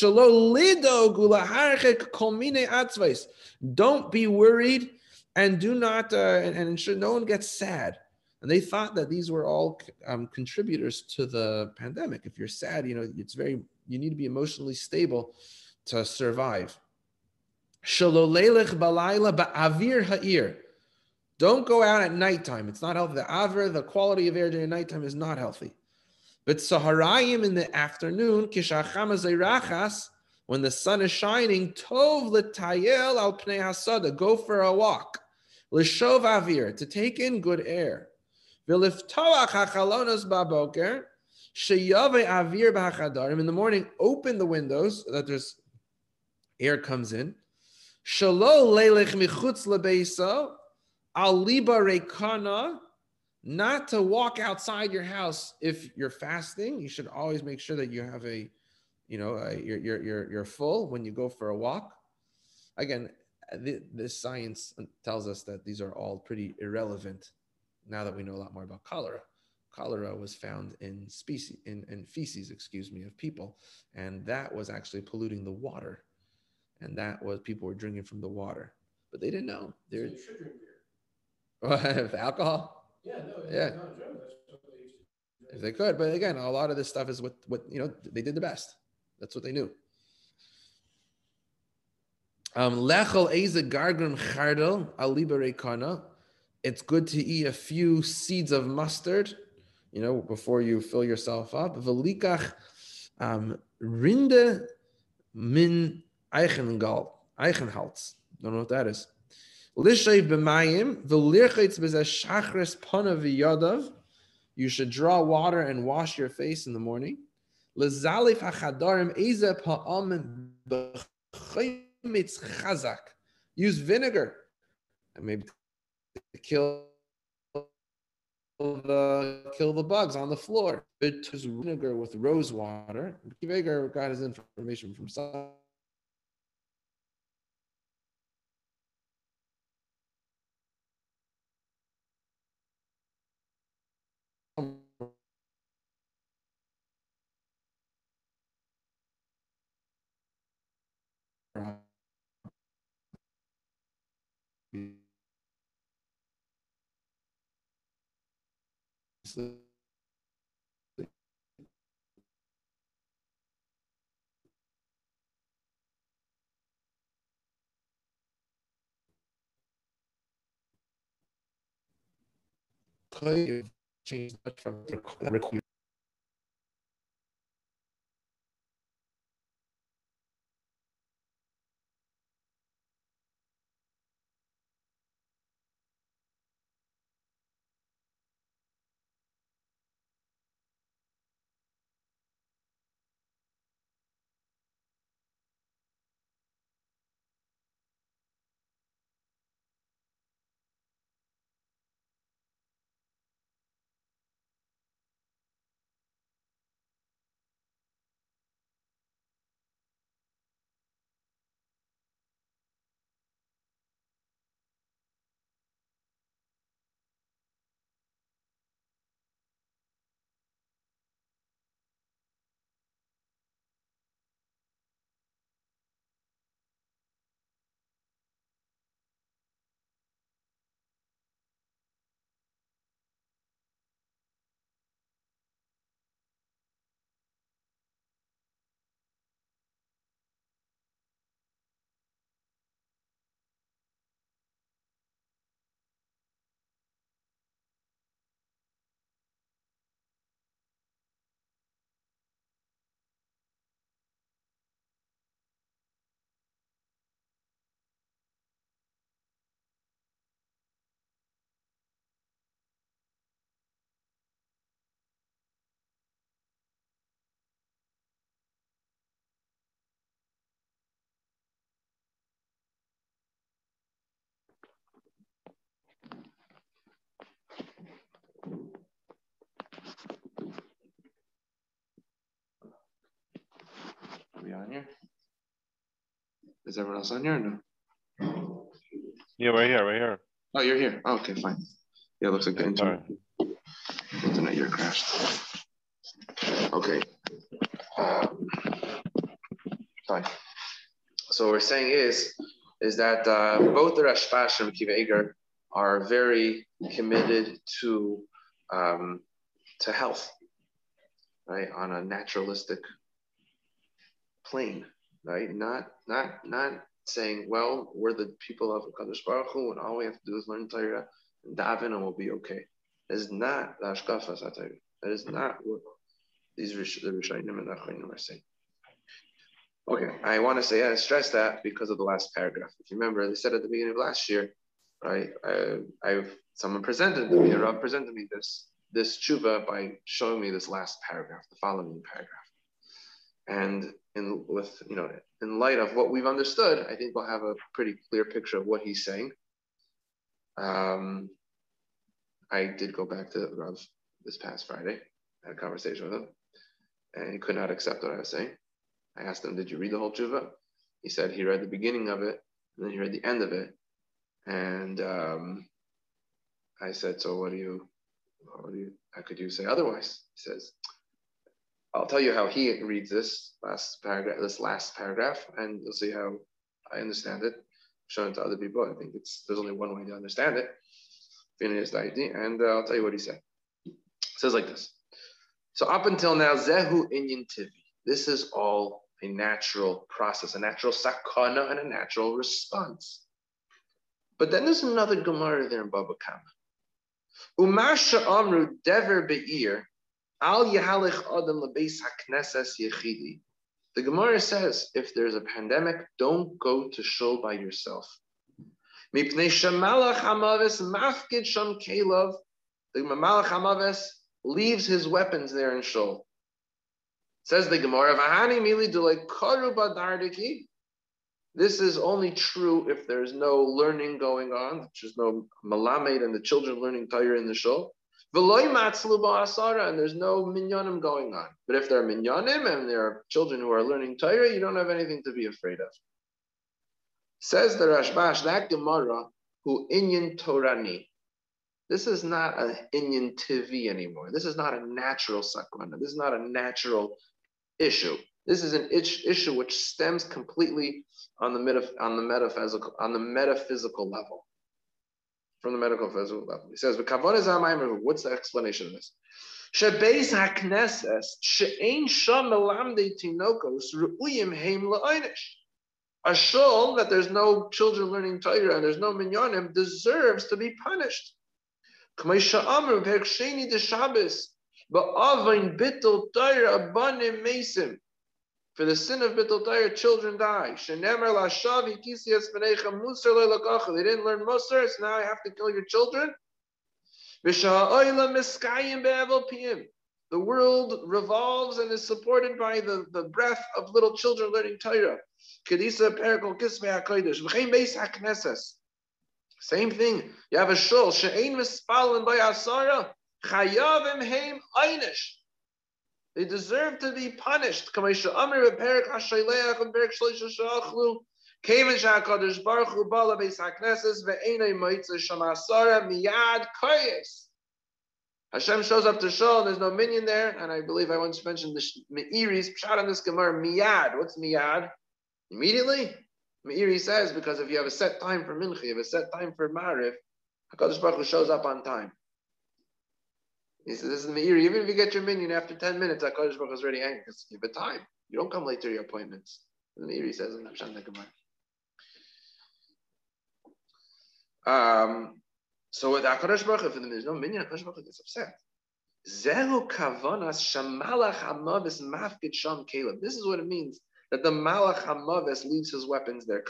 S1: Don't be worried and do not uh, and, and ensure no one gets sad. And they thought that these were all um, contributors to the pandemic. If you're sad, you know, it's very, you need to be emotionally stable to survive. Don't go out at nighttime. It's not healthy. The avir, the quality of air during nighttime is not healthy. But saharayim in the afternoon, when the sun is shining, tov al hasada, go for a walk. To take in good air. Avir. In the morning, open the windows so that there's air comes in. Rekana, not to walk outside your house if you're fasting. You should always make sure that you have a, you know, a, you're, you're, you're, you're full when you go for a walk. Again, this science tells us that these are all pretty irrelevant now that we know a lot more about cholera. Cholera was found in species in, in feces, excuse me, of people, and that was actually polluting the water, and that was people were drinking from the water, but they didn't know. So should drink beer. alcohol. Yeah, no, yeah. If they could, but again, a lot of this stuff is what what you know they did the best. That's what they knew. Um, lechel eze gargrim chardel alibere kana it's good to eat a few seeds of mustard, you know, before you fill yourself up. Velikach um, rinde min eichengal, eichenhalts. Don't know what that is. Lishav b'mayim v'lirchetz b'zeh shachris pana v'yadav. You should draw water and wash your face in the morning. Lezalif hachadarim eze pa'am b'chaymitz chazak. Use vinegar. And maybe kill the kill the bugs on the floor. It was vinegar with rose water. Vinegar got his information from these you change much from record. On here? Is everyone else on here no?
S2: Yeah, right here, right here.
S1: Oh, you're here. Oh, okay, fine. Yeah, looks like the internet, internet you're crashed. Okay. Um, fine. So what we're saying is, is that uh, both the Rashbash and Kiva Eger are very committed to um, to health, right, on a naturalistic plane, right? Not not not saying, well, we're the people of Kadosh Baruch Hu, and all we have to do is learn Torah and daven, and we'll be okay. That is not the Ashkafa Satayra. That is not what these the Rishonim and Achronim are saying. Okay, I want to say I stress that because of the last paragraph. If you remember, they said at the beginning of last year, right? I, I've someone presented me, Rav presented me this this tshuva by showing me this last paragraph, the following paragraph. And in with you know in light of what we've understood, I think we'll have a pretty clear picture of what he's saying. Um, I did go back to Rav this past Friday, had a conversation with him, and he could not accept what I was saying. I asked him, "Did you read the whole tshuva?" He said he read the beginning of it, and then he read the end of it, and um, I said, "So what do you, what do you? How could you say otherwise?" He says, I'll tell you how he reads this last paragraph, this last paragraph, and you'll see how I understand it. Shown it to other people. I think it's there's only one way to understand it. And uh, I'll tell you what he said. It says like this. So up until now, Zehu Inyan Tivi. This is all a natural process, a natural sakana, and a natural response. But then there's another Gemara there in Baba Kama. Umasha Amru Dever Be'ir Al Yahalich Adam Lebeis Hakneses Yechidi. The Gemara says, if there's a pandemic, don't go to shul by yourself. Mipnei Shemalach Hamavis Mafkid Sham Kalov. The Malach Hamavis leaves his weapons there in shul. Says the Gemara, Vahani Mili Dulei Koru Badardiki. This is only true if there's no learning going on, which is no malamed and the children learning Torah in the shul. And there's no minyanim going on. But if there are minyanim and there are children who are learning Torah, you don't have anything to be afraid of. Says the Rashbash, that Gemara, who inyan Torani. This is not an inyan TV anymore. This is not a natural sakrana. This is not a natural issue. This is an issue which stems completely on the, metaph- on the metaphysical on the metaphysical level from the medical physical level. He says, What's the explanation of this? Shebeis hakneses she'ein sham melamde tinokos ru'uyim heim la'inish. A shul that there's no children learning Torah and there's no minyanim deserves to be punished. K'maisha Amr, Perk Sheni de Shabbos, Ba'avain Bittel Torah Abanim Mesim. For the sin of Bittel Torah, children die. They didn't learn Musar, so now I have to kill your children. The world revolves and is supported by the, the breath of little children learning Torah. Same thing. You have a shul. She'ein mispalin by asara. Chayavim heim einish. They deserve to be punished. Hashem shows up to Shul there's no minion there. And I believe I once mentioned the Meiri's Pshat on this Gemara, Miyad. What's Miyad? Immediately? Meiri says, because if you have a set time for Mincha, you have a set time for Mariv, HaKadosh Baruch Hu shows up on time. He says, this is the Meiri. Even if you get your minion after 10 minutes, HaKadosh Baruch is already angry because you have a time. You don't come late to your appointments. The Meiri says. Um, so with HaKadosh Baruch if there's no minion, HaKadosh Baruch gets upset. Zehu kavanas shamalach hamavis mafkid sham Caleb. This is what it means that the malach hamavis leaves his weapons there.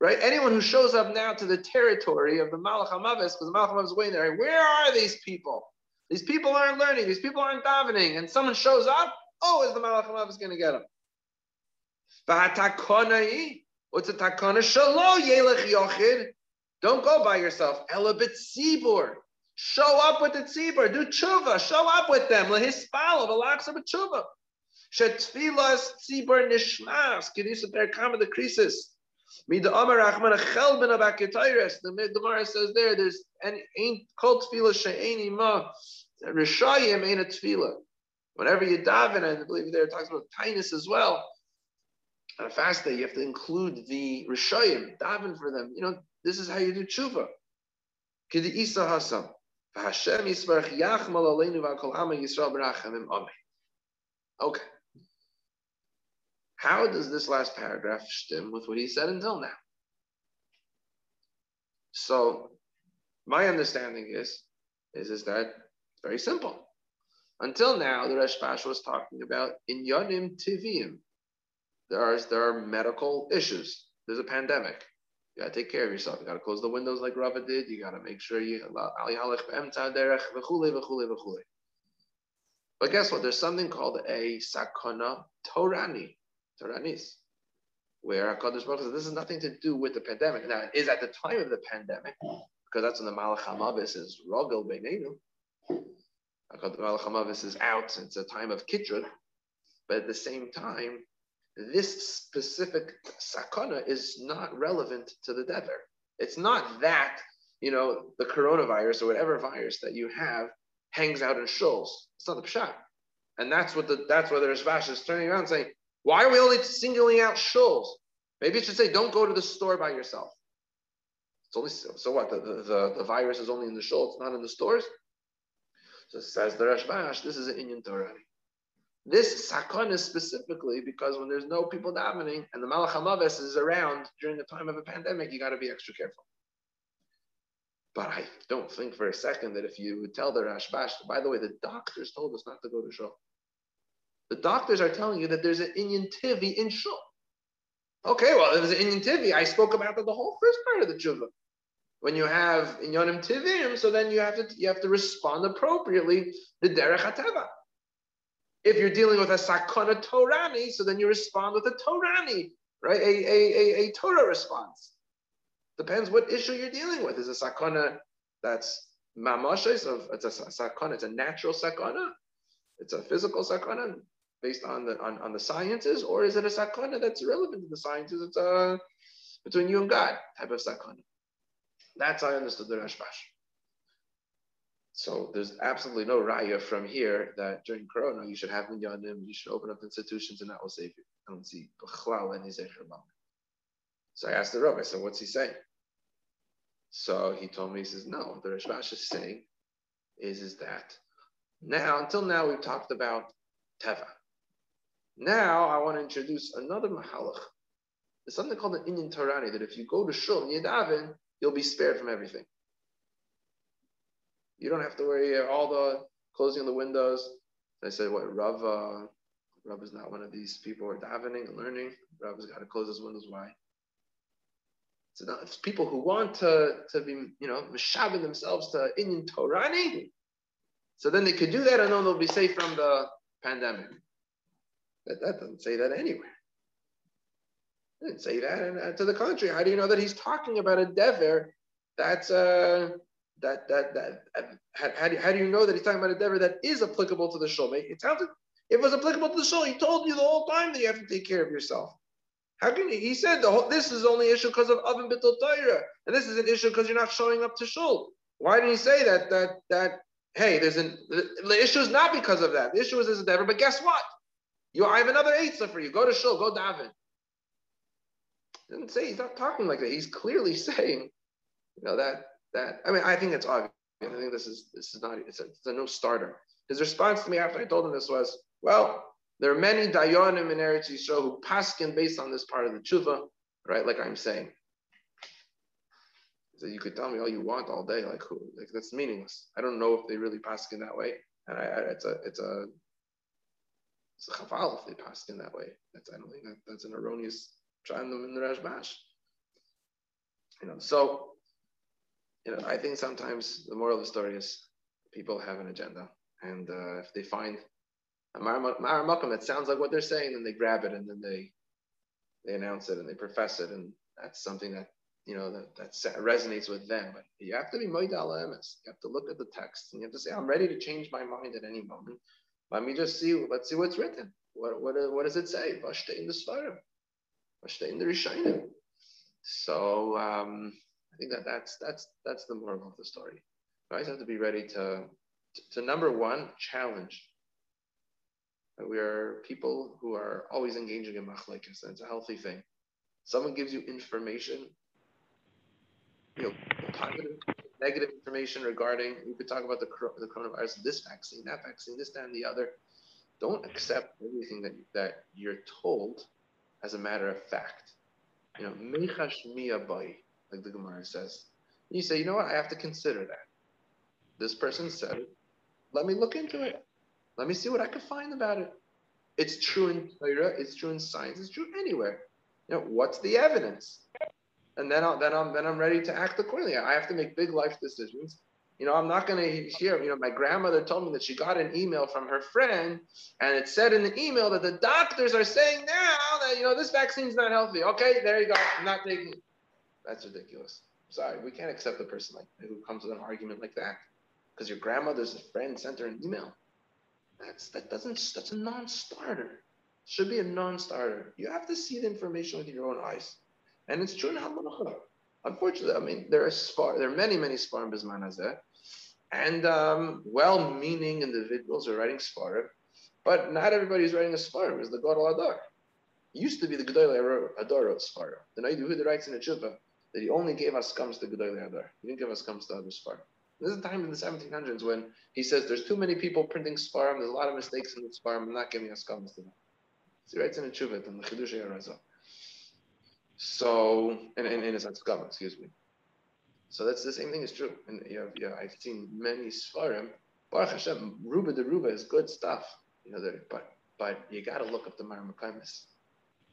S1: Right? Anyone who shows up now to the territory of the malach hamavis, because the malach hamavis is waiting there, where are these people? These people aren't learning. These people aren't davening. And someone shows up. Oh, is the malach hamavis going to get them? What's a takana? Shalo yelech yochid. Don't go by yourself. Elabit sibur. Show up with the tzibur. Do tshuva. Show up with them. Lehispalo. Velaksa b'tshuva. Shetfilas tzibur nishmas. Kedisa per kama the krisis. The Gemara says there, there's and ain't called tefillah she'eni ma. Rishayim ain't a tefillah. Whenever you daven, I believe there it talks about kindness as well on a fast day, you have to include the Rishayim, daven for them. You know, this is how you do tshuva. Kidi Isa Hasam. Hashem How does this last paragraph stem with what he said until now? So, my understanding is, is, is that very simple. Until now, the Rashbash was talking about inyanim tivim, there are there are medical issues. There's a pandemic. You gotta take care of yourself. You gotta close the windows like Rava did. You gotta make sure you But guess what? There's something called a sakana torani, toranis, where Hakadosh Baruch says this has nothing to do with the pandemic. Now it is at the time of the pandemic because that's when the Malach Hamavis is rogel beinenu. Malach Hamavis is out. It's a time of kitrut, but at the same time, this specific sakana is not relevant to the dever. It's not that, you know, the coronavirus or whatever virus that you have hangs out in shoals. It's not the pshat. And that's what the that's where the Rashbash is turning around saying, why are we only singling out shoals? Maybe it should say, don't go to the store by yourself. It's only so what? The, the, the, virus is only in the shoal, it's not in the stores. So says the Rashbash, this is an Indian Torah. This sakon is specifically because when there's no people davening and the Malach HaMaves is around during the time of a pandemic, you got to be extra careful. But I don't think for a second that if you would tell the Rashbash, by the way, the doctors told us not to go to Shul. The doctors are telling you that there's an Inyan Tivi in Shul. Okay, well, there's an Inyan Tivi, I spoke about the whole first part of the tshuva. When you have Inyanim Tivim, so then you have to you have to respond appropriately the Derech HaTeva. If you're dealing with a sakana torani, so then you respond with a torani, right? A, a, a, a Torah response. Depends what issue you're dealing with. Is a sakana that's mamashes of it's a sakana, it's a natural sakana, it's a physical sakana based on the on, on the sciences, or is it a sakana that's relevant to the sciences? It's a between you and God type of sakana. That's how I understood the Rashbash. So there's absolutely no raya from here that during Corona you should have minyanim, you should open up institutions, and that will save you. I don't see any So I asked the rabbi, I said, what's he saying? So he told me, he says, no, the Rashbash is saying is, is that now, until now, we've talked about Teva. Now I want to introduce another mahalach. There's something called an Inyan Torani that if you go to Shul Yedavin, you'll be spared from everything. You don't have to worry all the closing of the windows. I said, what Rav, uh, Rav is not one of these people who are davening and learning. Rav has got to close his windows. Why? So now it's people who want to, to be, you know, mishaving themselves to Inyan Torani. So then they could do that and then they'll be safe from the pandemic. That, that doesn't say that anywhere. It didn't say that. And uh, to the contrary, how do you know that he's talking about a dever that's uh, that that that uh, how, how, do, how do you know that he's talking about a dever that is applicable to the shul? It sounds like it was applicable to the shul, he told you the whole time that you have to take care of yourself. How can he, he said the whole, this is only issue because of oven bittul Torah, and this is an issue because you're not showing up to shul. Why didn't he say that that that hey, there's an the, the issue is not because of that. The issue is a dever, but guess what? You I have another eitzah for you. Go to shul, go daven. Didn't say he's not talking like that. He's clearly saying, you know, that that I mean, I think it's obvious. I think this is this is not it's a, it's a no starter. His response to me after I told him this was, well, there are many dayanim in Eretz Yisrael who paskin based on this part of the tshuva, right? Like I'm saying. So you could tell me all you want all day, like who? Like that's meaningless. I don't know if they really paskin that way, and I, I, it's a it's a it's a chaval if they paskin that way. That's I don't think that, that's an erroneous them in the Rashbash. You know, so you know, I think sometimes the moral of the story is people have an agenda, and uh, if they find a Maramakam that sounds like what they're saying, then they grab it and then they they announce it and they profess it, and that's something that you know that, that resonates with them. But you have to be moida emes. You have to look at the text and you have to say, "I'm ready to change my mind at any moment." Let me just see. Let's see what's written. What what, what does it say? in the Svarim in the Rishonim. So um, I think that that's that's that's the moral of the story. You always have to be ready to, to, to number one challenge. We are people who are always engaging in machlekes, and it's a healthy thing. Someone gives you information, you know, positive, negative information regarding. We could talk about the the coronavirus, this vaccine, that vaccine, this, that, and the other. Don't accept everything that that you're told as a matter of fact. You know, mechash miyabai, like the Gemara says. You say, you know what, I have to consider that. This person said it. Let me look into it. Let me see what I can find about it. It's true in Torah, it's true in science, it's true anywhere. You know, what's the evidence? And then, I'll, then I'm then I'm ready to act accordingly. I have to make big life decisions you know, I'm not going to hear, you know, my grandmother told me that she got an email from her friend and it said in the email that the doctors are saying now that, you know, this vaccine's not healthy. Okay, there you go. I'm not taking it. That's ridiculous. Sorry, we can't accept a person like who comes with an argument like that because your grandmother's friend sent her an email. That's that doesn't that's a non-starter. Should be a non-starter. You have to see the information with your own eyes, and it's true in halacha. Unfortunately, I mean there are spar, there are many many sparim bisman hazeh and um, well-meaning individuals are writing Sfarim, but not everybody who's writing a Sfarim is the Gadol Adar. It used to be the Gadol Adar wrote Sfarim. The Noda B'Yehuda writes in a Chuppah that he only gave us comes to Gadol Adar. He didn't give us comes to other Sfarim. This is a time in the 1700s when he says there's too many people printing Sfarim, there's a lot of mistakes in the Sfarim, I'm not giving us comes to them. So he writes in a Chuppah in the Chidush Yarazah. So, and and in, in his excuse me. So that's the same thing is true. And you know, I've seen many Svarim. Baruch Hashem, Ruba de Ruba is good stuff. You know, but but you got to look up the Marmakaimis.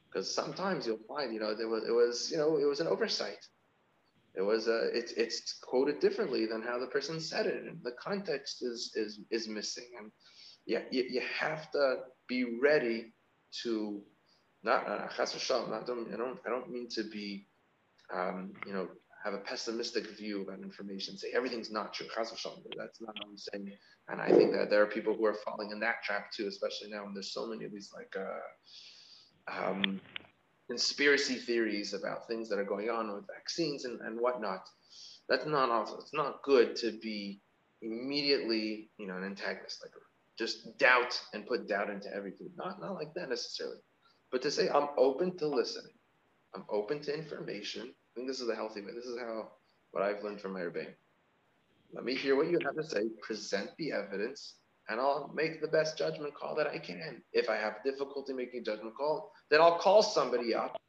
S1: Because sometimes you'll find, you know, there was it was, you know, it was an oversight. It was a, it's it's quoted differently than how the person said it, and the context is is is missing. And yeah, you, you have to be ready to not uh, not, I don't I don't I don't mean to be um, you know have a pessimistic view about information, say everything's not true. That's not what I'm saying. And I think that there are people who are falling in that trap too, especially now when there's so many of these like uh, um, conspiracy theories about things that are going on with vaccines and, and whatnot. That's not also, it's not good to be immediately, you know, an antagonist, like just doubt and put doubt into everything. Not, not like that necessarily, but to say, I'm open to listening. I'm open to information I think this is a healthy way. This is how what I've learned from my Rebbein. Let me hear what you have to say, present the evidence, and I'll make the best judgment call that I can. If I have difficulty making a judgment call, then I'll call somebody up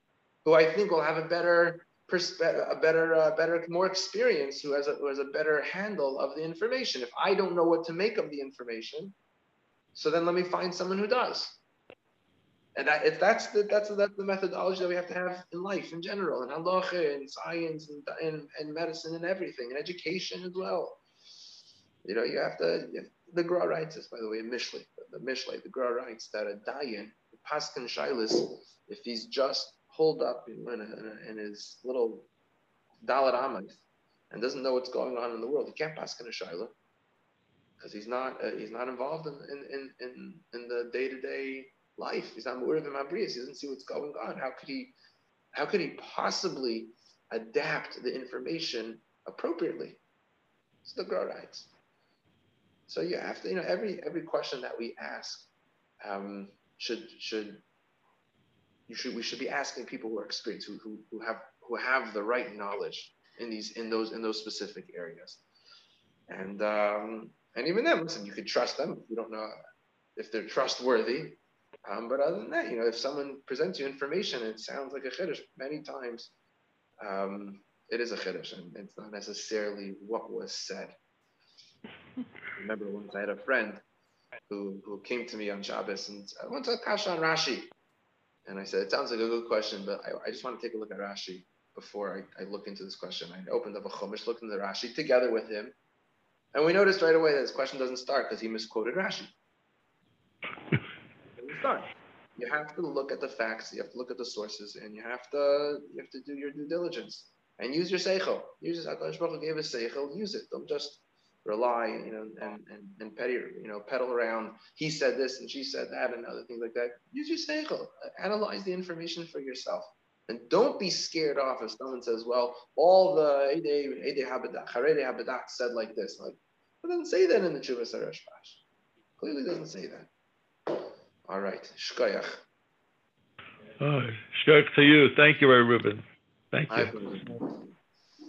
S1: who I think will have a better perspe- a better, uh, better, more experience, who has a who has a better handle of the information. If I don't know what to make of the information, so then let me find someone who does. And that, if that's the that's the, that's the methodology that we have to have in life in general, in halacha, in science, and and, and medicine, and everything, and education as well. You know, you have to. You the Gra writes this, by the way, in Mishlei. The Mishlei, the Gra writes that a dayan, paskin shilas, if he's just holed up in, in, in, in his little dalit amas and doesn't know what's going on in the world, he can't paskin a shilah because he's not uh, he's not involved in in in, in the day to day life. He's not aware of the mabrias. He doesn't see what's going on. How could he how could he possibly adapt the information appropriately? It's the Gra writes. So you have to, you know, every every question that we ask um, should should you should we should be asking people who are experienced, who, who who have who have the right knowledge in these in those in those specific areas. And um, and even then, listen, you could trust them you don't know if they're trustworthy. Um, but other than that, you know, if someone presents you information and it sounds like a chiddush, many times um, it is a chiddush, and it's not necessarily what was said. I remember once I had a friend who, who came to me on Shabbos and I want to kasha on Rashi. And I said, it sounds like a good question, but I, I just want to take a look at Rashi before I, I look into this question. I opened up a Chumash, looked into the Rashi together with him. And we noticed right away that this question doesn't start because he misquoted Rashi. Start. You have to look at the facts, you have to look at the sources, and you have to you have to do your due diligence and use your seichel. Use Hakadosh gave us seichel. Use it. Don't just rely, you know, and and and petty, you know, pedal around. He said this and she said that and other things like that. Use your seichel. Analyze the information for yourself, and don't be scared off if someone says, "Well, all the Eidei Eidei Habadat Harei Habadat said like this." Like, it doesn't say that in the Chuvas Arashbash. Clearly, doesn't say that. All right, shkoyach.
S3: Oh, shkoyach to you. Thank you, Ray Rubin. Thank you.